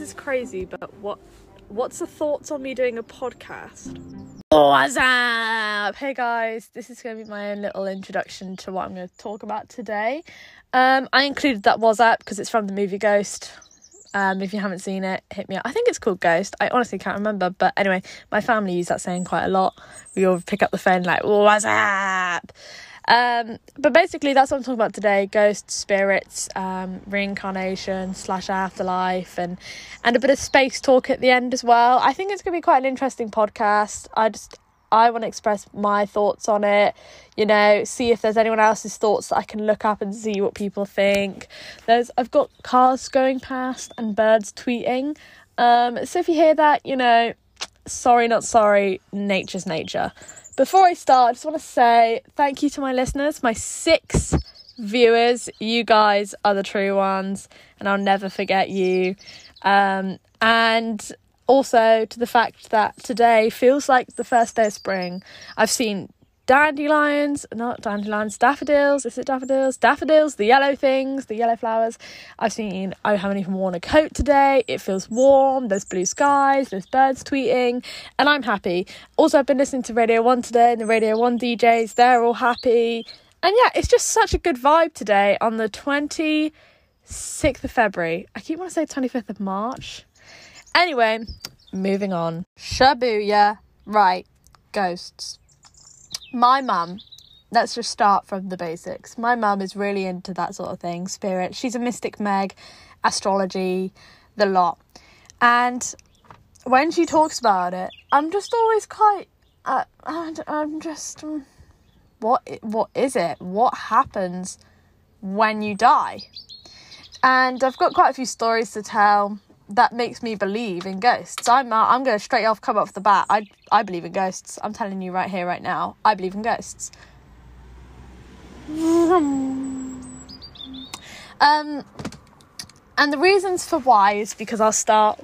this is crazy, but what what's the thoughts on me doing a podcast? What's up? Hey guys, this is going to be my own little introduction to what I'm going to talk about today. Um, I included that was up because it's from the movie Ghost. Um, if you haven't seen it, hit me up. I think it's called Ghost. I honestly can't remember, but anyway, my family use that saying quite a lot. We all pick up the phone like "What's up?" Um, but basically, that's what I'm talking about today: ghosts, spirits, um, reincarnation slash afterlife, and and a bit of space talk at the end as well. I think it's gonna be quite an interesting podcast. I just I want to express my thoughts on it. You know, see if there's anyone else's thoughts that I can look up and see what people think. There's I've got cars going past and birds tweeting. Um, so if you hear that, you know, sorry, not sorry. Nature's nature. Before I start, I just want to say thank you to my listeners, my six viewers. You guys are the true ones, and I'll never forget you. Um, and also to the fact that today feels like the first day of spring. I've seen dandelions, not dandelions, daffodils. Is it daffodils? Daffodils, the yellow things, the yellow flowers. I've seen, I haven't even worn a coat today. It feels warm. There's blue skies, there's birds tweeting, and I'm happy. Also, I've been listening to Radio 1 today, and the Radio 1 DJs, they're all happy. And yeah, it's just such a good vibe today on the 26th of February. I keep wanting to say 25th of March. Anyway, moving on. Shabuya. Right, ghosts my mum, let's just start from the basics. My mum is really into that sort of thing, spirit. She's a mystic meg, astrology, the lot. And when she talks about it, I'm just always quite. Uh, I'm just. Um, what what is it? What happens when you die? And I've got quite a few stories to tell that makes me believe in ghosts. I'm uh, I'm going to straight off come off the bat. I I believe in ghosts. I'm telling you right here right now. I believe in ghosts. um and the reasons for why is because I'll start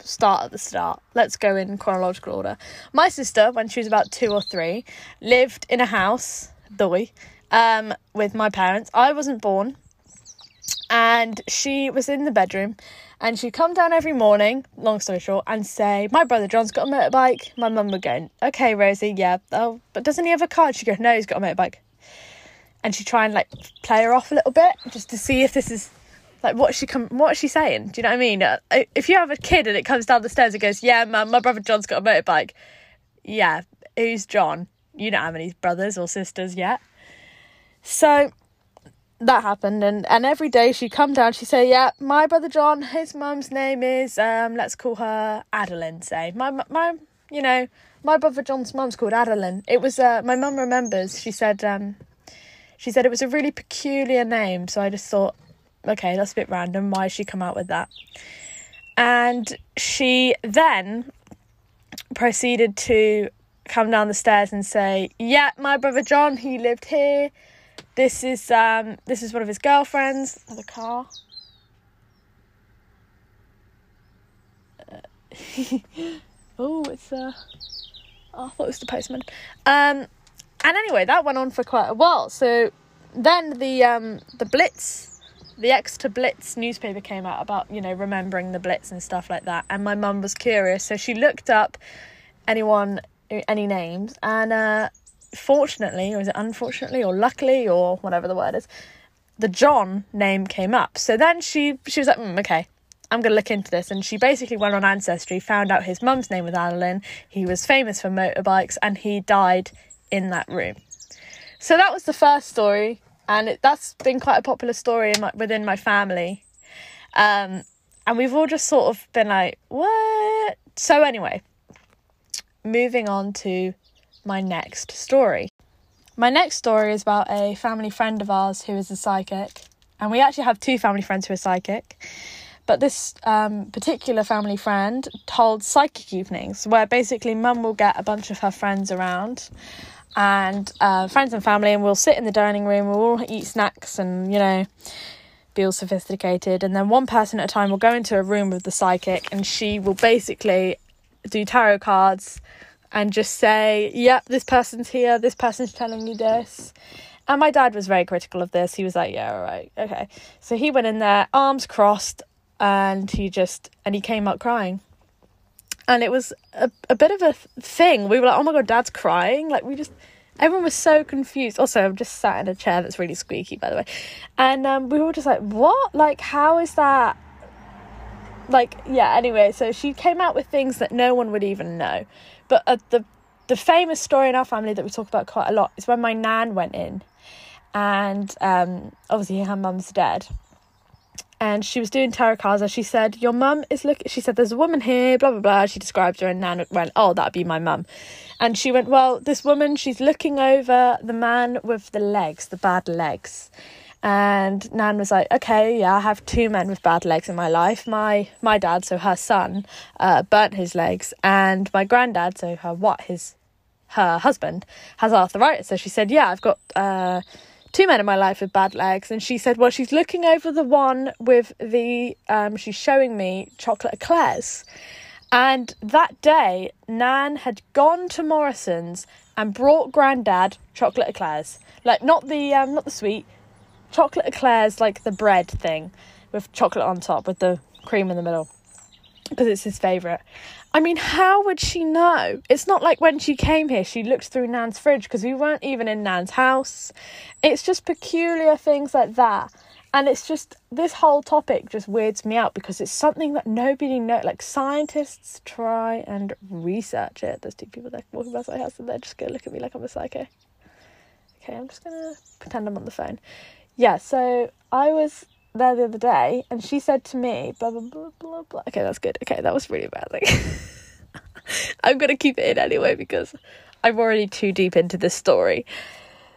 start at the start. Let's go in chronological order. My sister, when she was about two or three, lived in a house, doy, um, with my parents. I wasn't born, and she was in the bedroom and she'd come down every morning, long story short, and say, My brother John's got a motorbike. My mum would go, Okay, Rosie, yeah. Oh, but doesn't he have a car? And she'd go, No, he's got a motorbike. And she'd try and like play her off a little bit just to see if this is like what she come what is she saying? Do you know what I mean? Uh, if you have a kid and it comes down the stairs and goes, Yeah, mum, my brother John's got a motorbike. Yeah, who's John? You don't have any brothers or sisters yet. So that happened and and every day she'd come down she'd say yeah my brother john his mum's name is um let's call her adeline say. My my you know my brother john's mum's called adeline. It was uh my mum remembers she said um she said it was a really peculiar name so i just thought okay that's a bit random why she come out with that? And she then proceeded to come down the stairs and say yeah my brother john he lived here this is um this is one of his girlfriends. The car. Uh, oh, it's uh. Oh, I thought it was the postman. Um, and anyway, that went on for quite a while. So then the um the Blitz, the Exeter Blitz newspaper came out about you know remembering the Blitz and stuff like that. And my mum was curious, so she looked up anyone any names and uh fortunately, or is it unfortunately, or luckily, or whatever the word is, the John name came up. So then she she was like, mm, okay, I'm going to look into this. And she basically went on Ancestry, found out his mum's name was Adeline. He was famous for motorbikes and he died in that room. So that was the first story. And it, that's been quite a popular story my, within my family. Um, and we've all just sort of been like, what? So, anyway, moving on to my next story. My next story is about a family friend of ours who is a psychic, and we actually have two family friends who are psychic. But this um, particular family friend holds psychic evenings where basically mum will get a bunch of her friends around and uh, friends and family, and we'll sit in the dining room, we'll all eat snacks and, you know, be all sophisticated. And then one person at a time will go into a room with the psychic, and she will basically do tarot cards and just say, yep, this person's here, this person's telling you this. And my dad was very critical of this. He was like, yeah, all right, okay. So he went in there, arms crossed, and he just and he came out crying. And it was a, a bit of a thing. We were like oh my god dad's crying. Like we just everyone was so confused. Also i'm just sat in a chair that's really squeaky by the way. And um, we were just like what? Like how is that? Like yeah anyway so she came out with things that no one would even know but uh, the the famous story in our family that we talk about quite a lot is when my nan went in and um, obviously her mum's dead and she was doing tarot cards. And She said, "Your mum is look." She said, "There's a woman here." Blah blah blah. She described her, and Nan went, "Oh, that'd be my mum." And she went, "Well, this woman, she's looking over the man with the legs, the bad legs." And Nan was like, "Okay, yeah, I have two men with bad legs in my life. My my dad, so her son, uh, burnt his legs, and my granddad, so her what his her husband has arthritis." So she said, "Yeah, I've got." Uh, two men in my life with bad legs and she said well she's looking over the one with the um, she's showing me chocolate eclairs and that day nan had gone to morrison's and brought granddad chocolate eclairs like not the um, not the sweet chocolate eclairs like the bread thing with chocolate on top with the cream in the middle because it's his favourite I mean, how would she know? It's not like when she came here, she looked through Nan's fridge because we weren't even in Nan's house. It's just peculiar things like that. And it's just, this whole topic just weirds me out because it's something that nobody knows. Like, scientists try and research it. There's two people there walking past my house and they're just to look at me like I'm a psycho. Okay, I'm just to pretend I'm on the phone. Yeah, so I was there the other day and she said to me, blah, blah, blah, blah, blah. Okay, that's good. Okay, that was really bad. Like, I'm going to keep it in anyway because I'm already too deep into this story.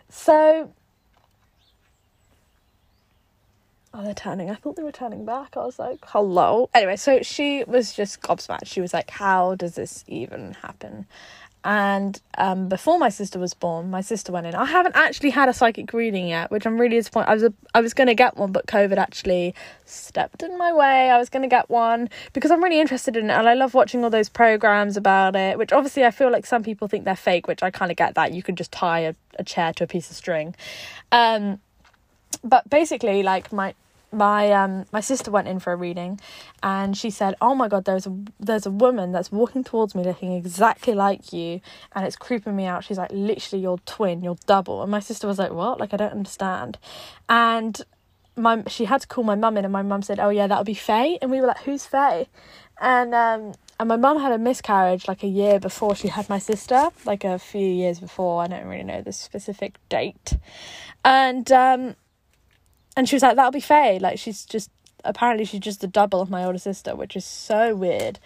So, oh, they're turning. I thought they were turning back. I was like, hello. Anyway, so she was just gobsmacked. She was like, how does this even happen? And um, before my sister was born, my sister went in. I haven't actually had a psychic reading yet, which I'm really disappointed. I was a, I was going to get one, but COVID actually stepped in my way. I was going to get one because I'm really interested in it, and I love watching all those programs about it. Which obviously I feel like some people think they're fake, which I kind of get that. You can just tie a, a chair to a piece of string. Um, but basically, like my my um my sister went in for a reading and she said oh my god there's a there's a woman that's walking towards me looking exactly like you and it's creeping me out. She's like literally your twin your double. And my sister was like what? Like i don't understand. And my she had to call my mum in and my mum said oh yeah that'll be faye. And we were like who's faye? And um and my mum had a miscarriage like a year before she had my sister like a few years before. I don't really know the specific date. And um and she was like, "That'll be Faye." Like she's just apparently she's just the double of my older sister, which is so weird.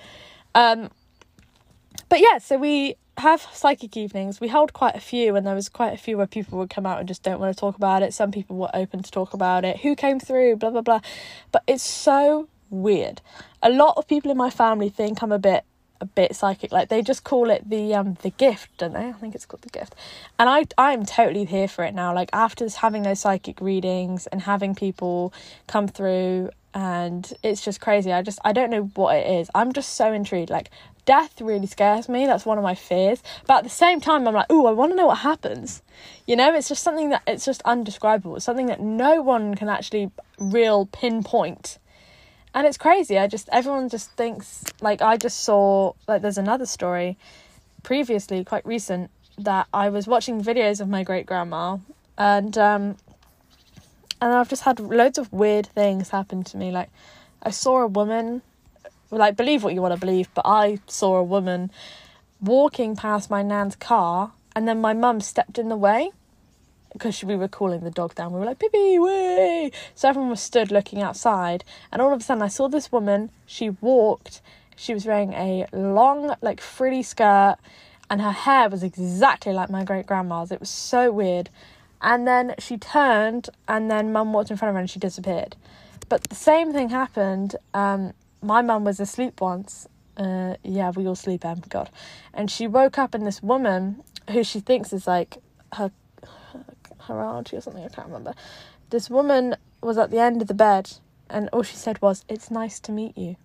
Um, but yeah, so we have psychic evenings. We held quite a few, and there was quite a few where people would come out and just don't want to talk about it. Some people were open to talk about it. Who came through? Blah blah blah. But it's so weird. A lot of people in my family think I'm a bit a bit psychic. Like they just call it the um the gift, don't they? I think it's called the gift. And I I'm totally here for it now. Like after having those psychic readings and having people come through and it's just crazy. I just I don't know what it is. I'm just so intrigued. Like death really scares me. That's one of my fears. But at the same time I'm like, "Oh, I want to know what happens." You know, it's just something that it's just undescribable. It's something that no one can actually real pinpoint and it's crazy. I just everyone just thinks like I just saw like there's another story previously quite recent that I was watching videos of my great grandma and um and I've just had loads of weird things happen to me like I saw a woman like believe what you want to believe but I saw a woman walking past my nan's car and then my mum stepped in the way because we were calling the dog down. We were like, Pippi, way! So everyone was stood looking outside, and all of a sudden I saw this woman. She walked. She was wearing a long, like, frilly skirt, and her hair was exactly like my great grandma's. It was so weird. And then she turned, and then mum walked in front of her and she disappeared. But the same thing happened. Um, my mum was asleep once. Uh, yeah, we all sleep, um, God. And she woke up, and this woman, who she thinks is like her her or something, I can't remember. This woman was at the end of the bed and all she said was, It's nice to meet you.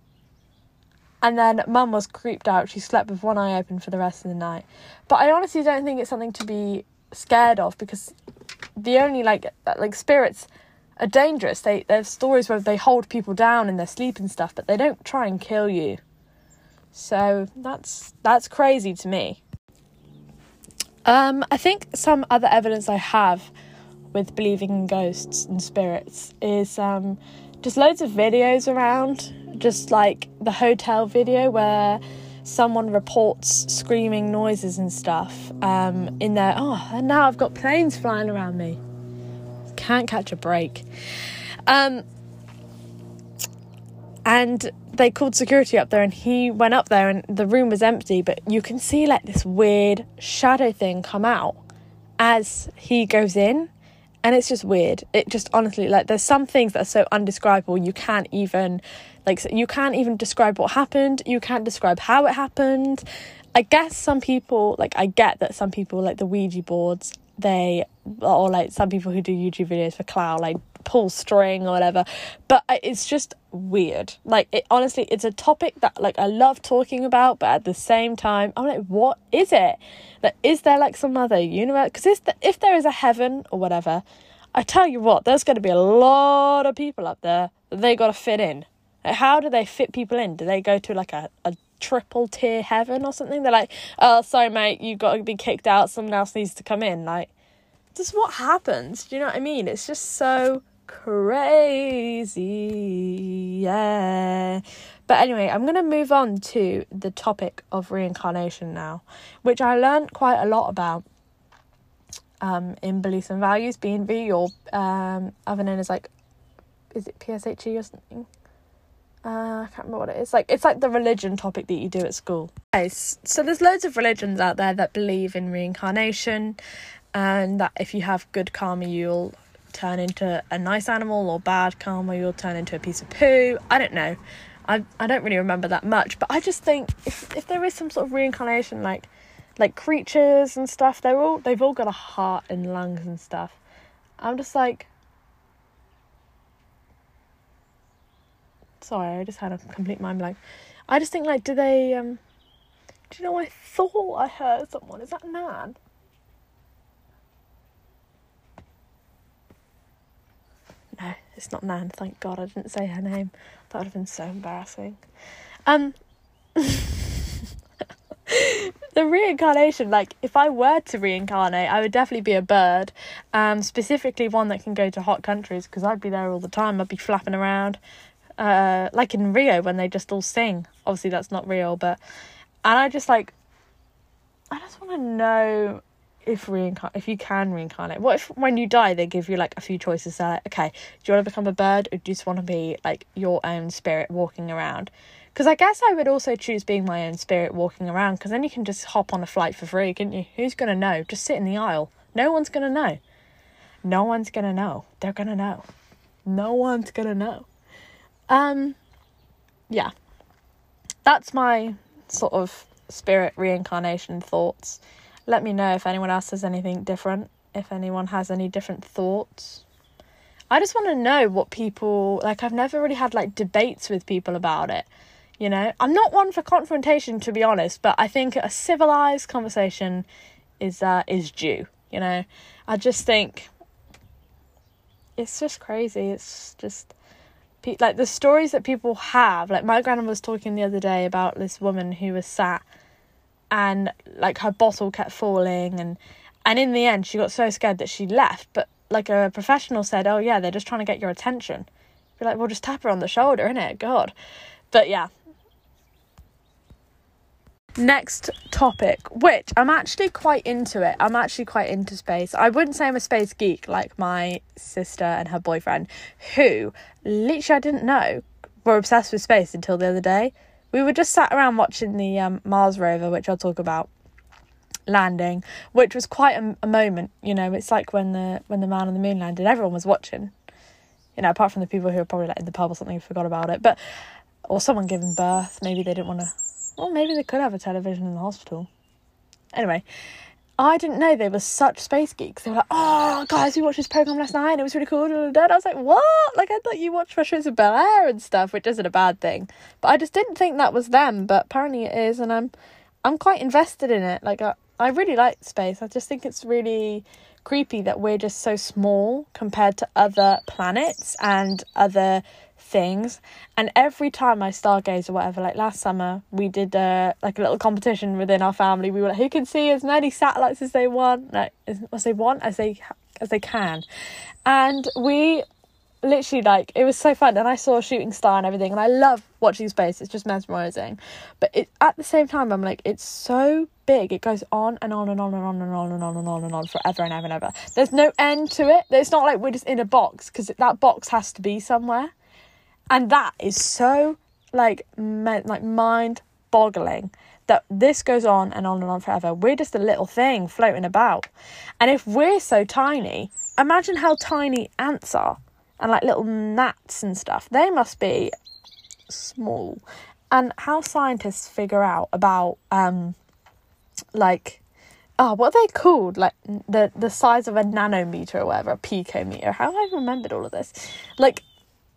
And then mum was creeped out. She slept with one eye open for the rest of the night. But I honestly don't think it's something to be scared of because the only like like spirits are dangerous. They there's stories where they hold people down in their sleep and stuff, but they don't try and kill you. So that's that's crazy to me. Um, I think some other evidence I have with believing in ghosts and spirits is um, just loads of videos around, just like the hotel video where someone reports screaming noises and stuff um, in there. Oh, and now I've got planes flying around me. Can't catch a break. Um, and they called security up there and he went up there and the room was empty but you can see like this weird shadow thing come out as he goes in. And it's just weird. It just honestly like there's some things that are so undescribable you can't even like you can't even describe what happened. You can't describe how it happened. I guess some people like i get that some people like the ouija boards they or like some people who do youtube videos for cloud like pull string or whatever. But it's just weird. Like it honestly it's a topic that like i love talking about but at the same time i'm like what is it? Like is there like some other universe? Because the, if there is a heaven or whatever i tell you what there's going to be a lot of people up there that they got to fit in. Like, how do they fit people in? Do they go to like a, a triple tier heaven or something? They're like oh sorry mate you got to be kicked out. Someone else needs to come in. Like just what happens? Do you know what i mean? It's just so crazy. Yeah. But anyway, I'm going to move on to the topic of reincarnation now, which I learned quite a lot about um, in Beliefs and Values, B&V, or um, other known as like, is it PSHE or something? Uh, I can't remember what it is. Like it's like the religion topic that you do at school. Okay, so there's loads of religions out there that believe in reincarnation, and that if you have good karma, you'll turn into a nice animal or bad karma, you'll turn into a piece of poo. I don't know. I I don't really remember that much, but I just think if if there is some sort of reincarnation, like like creatures and stuff, they're all they've all got a heart and lungs and stuff. I'm just like sorry, I just had a complete mind blank. I just think like do they um do you know I thought I heard someone, is that Nan? No, it's not Nan. Thank God I didn't say her name. That would have been so embarrassing. Um, the reincarnation, like if I were to reincarnate, I would definitely be a bird. Um, specifically one that can go to hot countries because I'd be there all the time. I'd be flapping around, uh, like in Rio when they just all sing. Obviously, that's not real, but and I just like, I just want to know if reincarnate if you can reincarnate what if when you die they give you like a few choices so like okay do you want to become a bird or do you just want to be like your own spirit walking around? Because i guess i would also choose being my own spirit walking around because then you can just hop on a flight for free can't you? Who's gonna know? Just sit in the aisle. No one's gonna know. No one's gonna know. They're gonna know. No one's gonna know. Um yeah. That's my sort of spirit reincarnation thoughts let me know if anyone else has anything different, if anyone has any different thoughts. I just want to know what people like. I've never really had like debates with people about it. You know, I'm not one for confrontation to be honest, but I think a civilized conversation is uh, is due. You know, I just think it's just crazy. It's just like the stories that people have. Like my grandma was talking the other day about this woman who was sat and like her bottle kept falling and and in the end she got so scared that she left but like a professional said oh yeah they're just trying to get your attention. Be like well just tap her on the shoulder innit? God. But yeah. Next topic which i'm actually quite into it. I'm actually quite into space. I wouldn't say i'm a space geek like my sister and her boyfriend who literally i didn't know were obsessed with space until the other day we were just sat around watching the um, Mars rover, which I'll talk about landing, which was quite a, a, moment. You know, it's like when the when the man on the moon landed, everyone was watching. You know, apart from the people who were probably like in the pub or something, forgot about it. But or someone giving birth, maybe they didn't want to. Well, maybe they could have a television in the hospital. Anyway, I didn't know they were such space geeks. They were like, "Oh, guys, we watched this program last night. And it was really cool." And I was like, "What?" Like I thought you watched Fresh Prince of Bel Air and stuff, which isn't a bad thing. But I just didn't think that was them. But apparently it is, and I'm I'm quite invested in it. Like I I really like space. I just think it's really creepy that we're just so small compared to other planets and other things. And every time I stargaze or whatever, like last summer, we did uh, like a little competition within our family. We were like, who can see as many satellites as they want, like as they want, as they as they can, and we literally like it was so fun. And i saw a shooting star and everything and i love watching space. It's just mesmerizing. But it, at the same time i'm like it's so big. It goes on and on and on and on and on and on and on and on forever and ever and ever. There's no end to it. It's not like we're just in a box because that box has to be somewhere and that is so like me- like mind boggling that this goes on and on and on forever we're just a little thing floating about and if we're so tiny imagine how tiny ants are and like little gnats and stuff. They must be small. And how scientists figure out about um like oh what are they called? Like the the size of a nanometer or whatever, a picometer. How have I remembered all of this? Like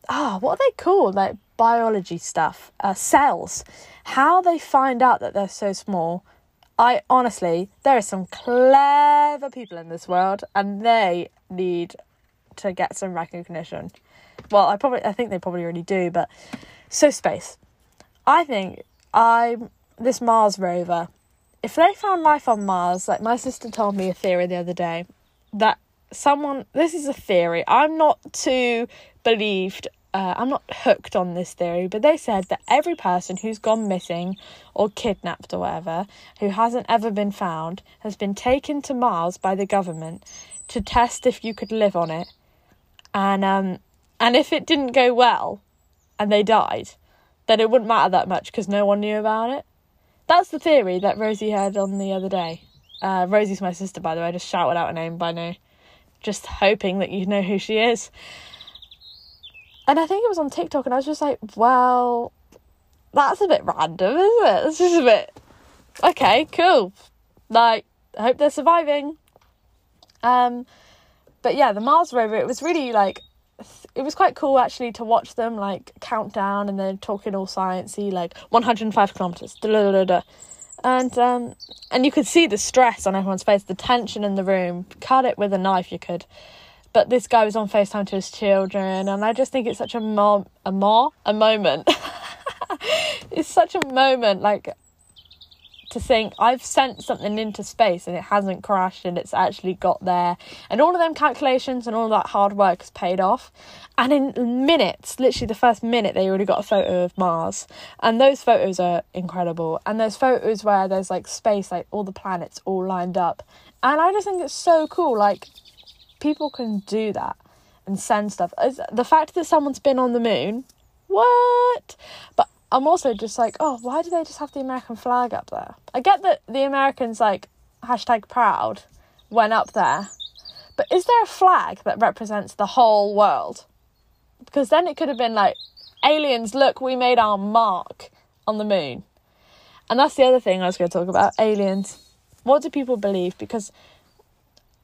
ah, oh, what are they called? Like biology stuff. Uh cells. How they find out that they're so small I honestly, there are some clever people in this world, and they need to get some recognition. Well, I probably I think they probably already do, but so space. I think I this Mars rover. If they found life on Mars, like my sister told me a theory the other day that someone this is a theory. I'm not too believed uh, I'm not hooked on this theory, but they said that every person who's gone missing or kidnapped or whatever, who hasn't ever been found, has been taken to Mars by the government to test if you could live on it and um, and if it didn't go well, and they died, then it wouldn't matter that much because no one knew about it. That's the theory that Rosie heard on the other day. Uh, Rosie's my sister, by the way. I just shouted out her name by now, just hoping that you know who she is. And I think it was on TikTok, and I was just like, well, that's a bit random, isn't it? It's just a bit okay, cool. Like, I hope they're surviving. Um, but yeah, the Mars rover, it was really like it was quite cool actually to watch them like count down and then talking all sciencey like 105 kilometers and um and you could see the stress on everyone's face the tension in the room cut it with a knife you could but this guy was on FaceTime to his children and I just think it's such a mom a more a moment. It's such a moment like to think I've sent something into space and it hasn't crashed and it's actually got there. And all of them calculations and all that hard work has paid off. And in minutes literally the first minute they already got a photo of Mars. And those photos are incredible. And there's photos where there's like space like all the planets all lined up. And I just think it's so cool like people can do that and send stuff the fact that someone's been on the moon what but I'm also just like, oh, why do they just have the American flag up there? I get that the Americans like hashtag proud went up there, but is there a flag that represents the whole world? Because then it could have been like, aliens, look, we made our mark on the moon. And that's the other thing I was going to talk about aliens. What do people believe? Because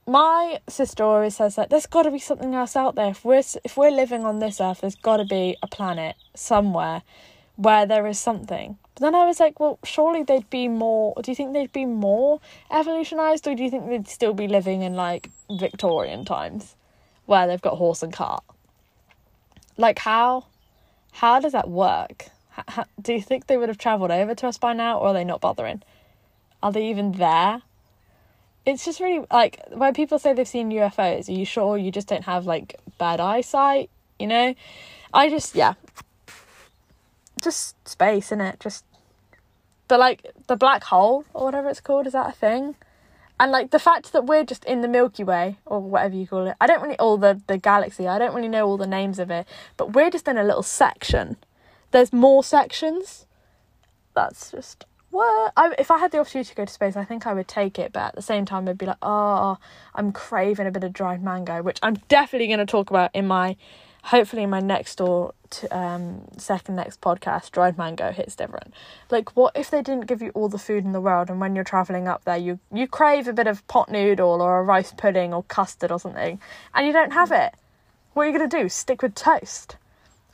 my sister always says that there's got to be something else out there. If we're if we're living on this earth, there's got to be a planet somewhere where there is something. But then I was like, well, surely they'd be more. Do you think they'd be more evolutionized, or do you think they'd still be living in like Victorian times, where they've got horse and cart? Like how, how does that work? How, do you think they would have travelled over to us by now, or are they not bothering? Are they even there? It's just really like when people say they've seen UFOs. Are you sure you just don't have like bad eyesight? You know, I just yeah, just space in it just but like the black hole or whatever it's called is that a thing and like the fact that we're just in the milky way or whatever you call it i don't really all the the galaxy i don't really know all the names of it but we're just in a little section there's more sections that's just what I, if i had the opportunity to go to space i think i would take it but at the same time i'd be like oh i'm craving a bit of dried mango which i'm definitely going to talk about in my hopefully in my next or to, um, second next podcast, dried mango hits different. Like, what if they didn't give you all the food in the world, and when you're traveling up there, you you crave a bit of pot noodle or a rice pudding or custard or something, and you don't have it? What are you gonna do? Stick with toast?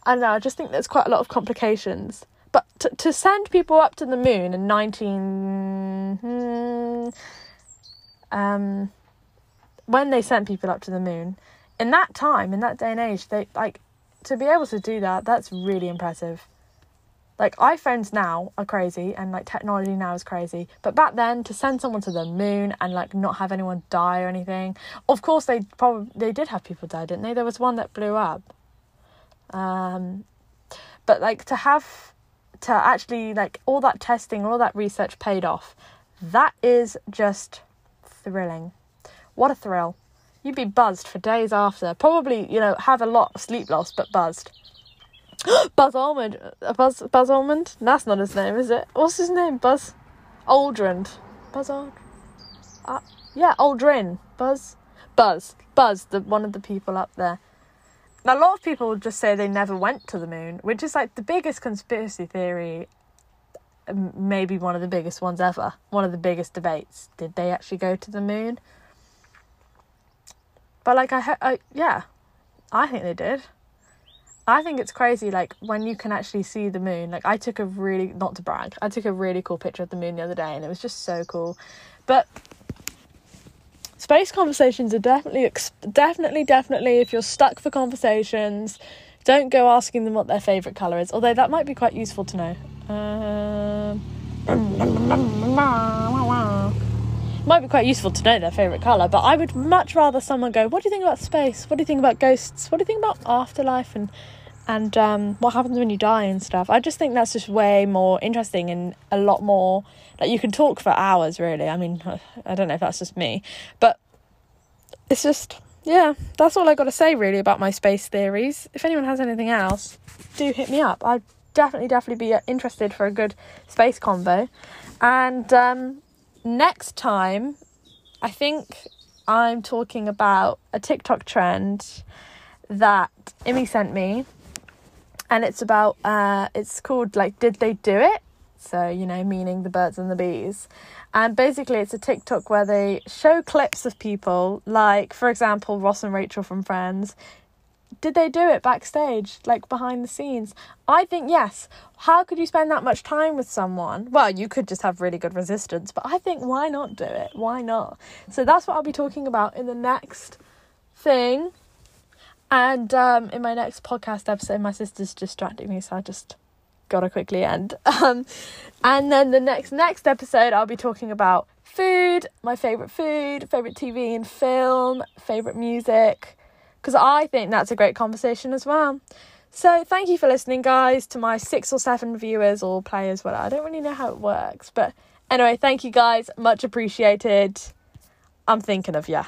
I don't know. I just think there's quite a lot of complications. But to to send people up to the moon in nineteen, hmm, um, when they sent people up to the moon, in that time, in that day and age, they like to be able to do that. That's really impressive. Like iPhones now are crazy, and like technology now is crazy. But back then, to send someone to the moon and like not have anyone die or anything. Of course, they probably they did have people die, didn't they? There was one that blew up. Um, but like to have to actually like all that testing, all that research paid off. That is just thrilling. What a thrill. You'd be buzzed for days after. Probably, you know, have a lot of sleep loss, but buzzed. Buzz Almond. Uh, Buzz Buzz Almond? That's not his name, is it? What's his name? Buzz Aldrin. Buzz Aldrin. Uh, yeah, Aldrin. Buzz. Buzz. Buzz, the one of the people up there. A lot of people just say they never went to the moon, which is like the biggest conspiracy theory, maybe one of the biggest ones ever. One of the biggest debates. Did they actually go to the moon? But like I, I yeah, I think they did. I think it's crazy, like when you can actually see the moon. Like I took a really, not to brag, I took a really cool picture of the moon the other day, and it was just so cool. But space conversations are definitely, definitely, definitely. If you're stuck for conversations, don't go asking them what their favorite color is. Although that might be quite useful to know. Um, might be quite useful to know their favourite colour, but I would much rather someone go, What do you think about space? What do you think about ghosts? What do you think about afterlife and and um, what happens when you die and stuff? I just think that's just way more interesting and a lot more like you can talk for hours really. I mean, I don't know if that's just me, but it's just yeah, that's all I got to say really about my space theories. If anyone has anything else, do hit me up. I'd definitely, definitely be interested for a good space combo. And um, next time, I think I'm talking about a TikTok trend that Imi sent me, and it's about uh, it's called like "Did they do it?" So you know, meaning the birds and the bees, and basically it's a TikTok where they show clips of people, like for example Ross and Rachel from Friends, did they do it backstage, like behind the scenes? I think yes. How could you spend that much time with someone? Well, you could just have really good resistance, but I think why not do it? Why not? So that's what I'll be talking about in the next thing. And um, in my next podcast episode, my sister's distracting me, so I just gotta quickly end. Um, and then the next next episode, I'll be talking about food, my favorite food, favorite TV and film, favorite music because I think that's a great conversation as well. So thank you for listening, guys, to my six or seven viewers or players. Well, I don't really know how it works, but anyway, thank you guys, much appreciated. I'm thinking of you.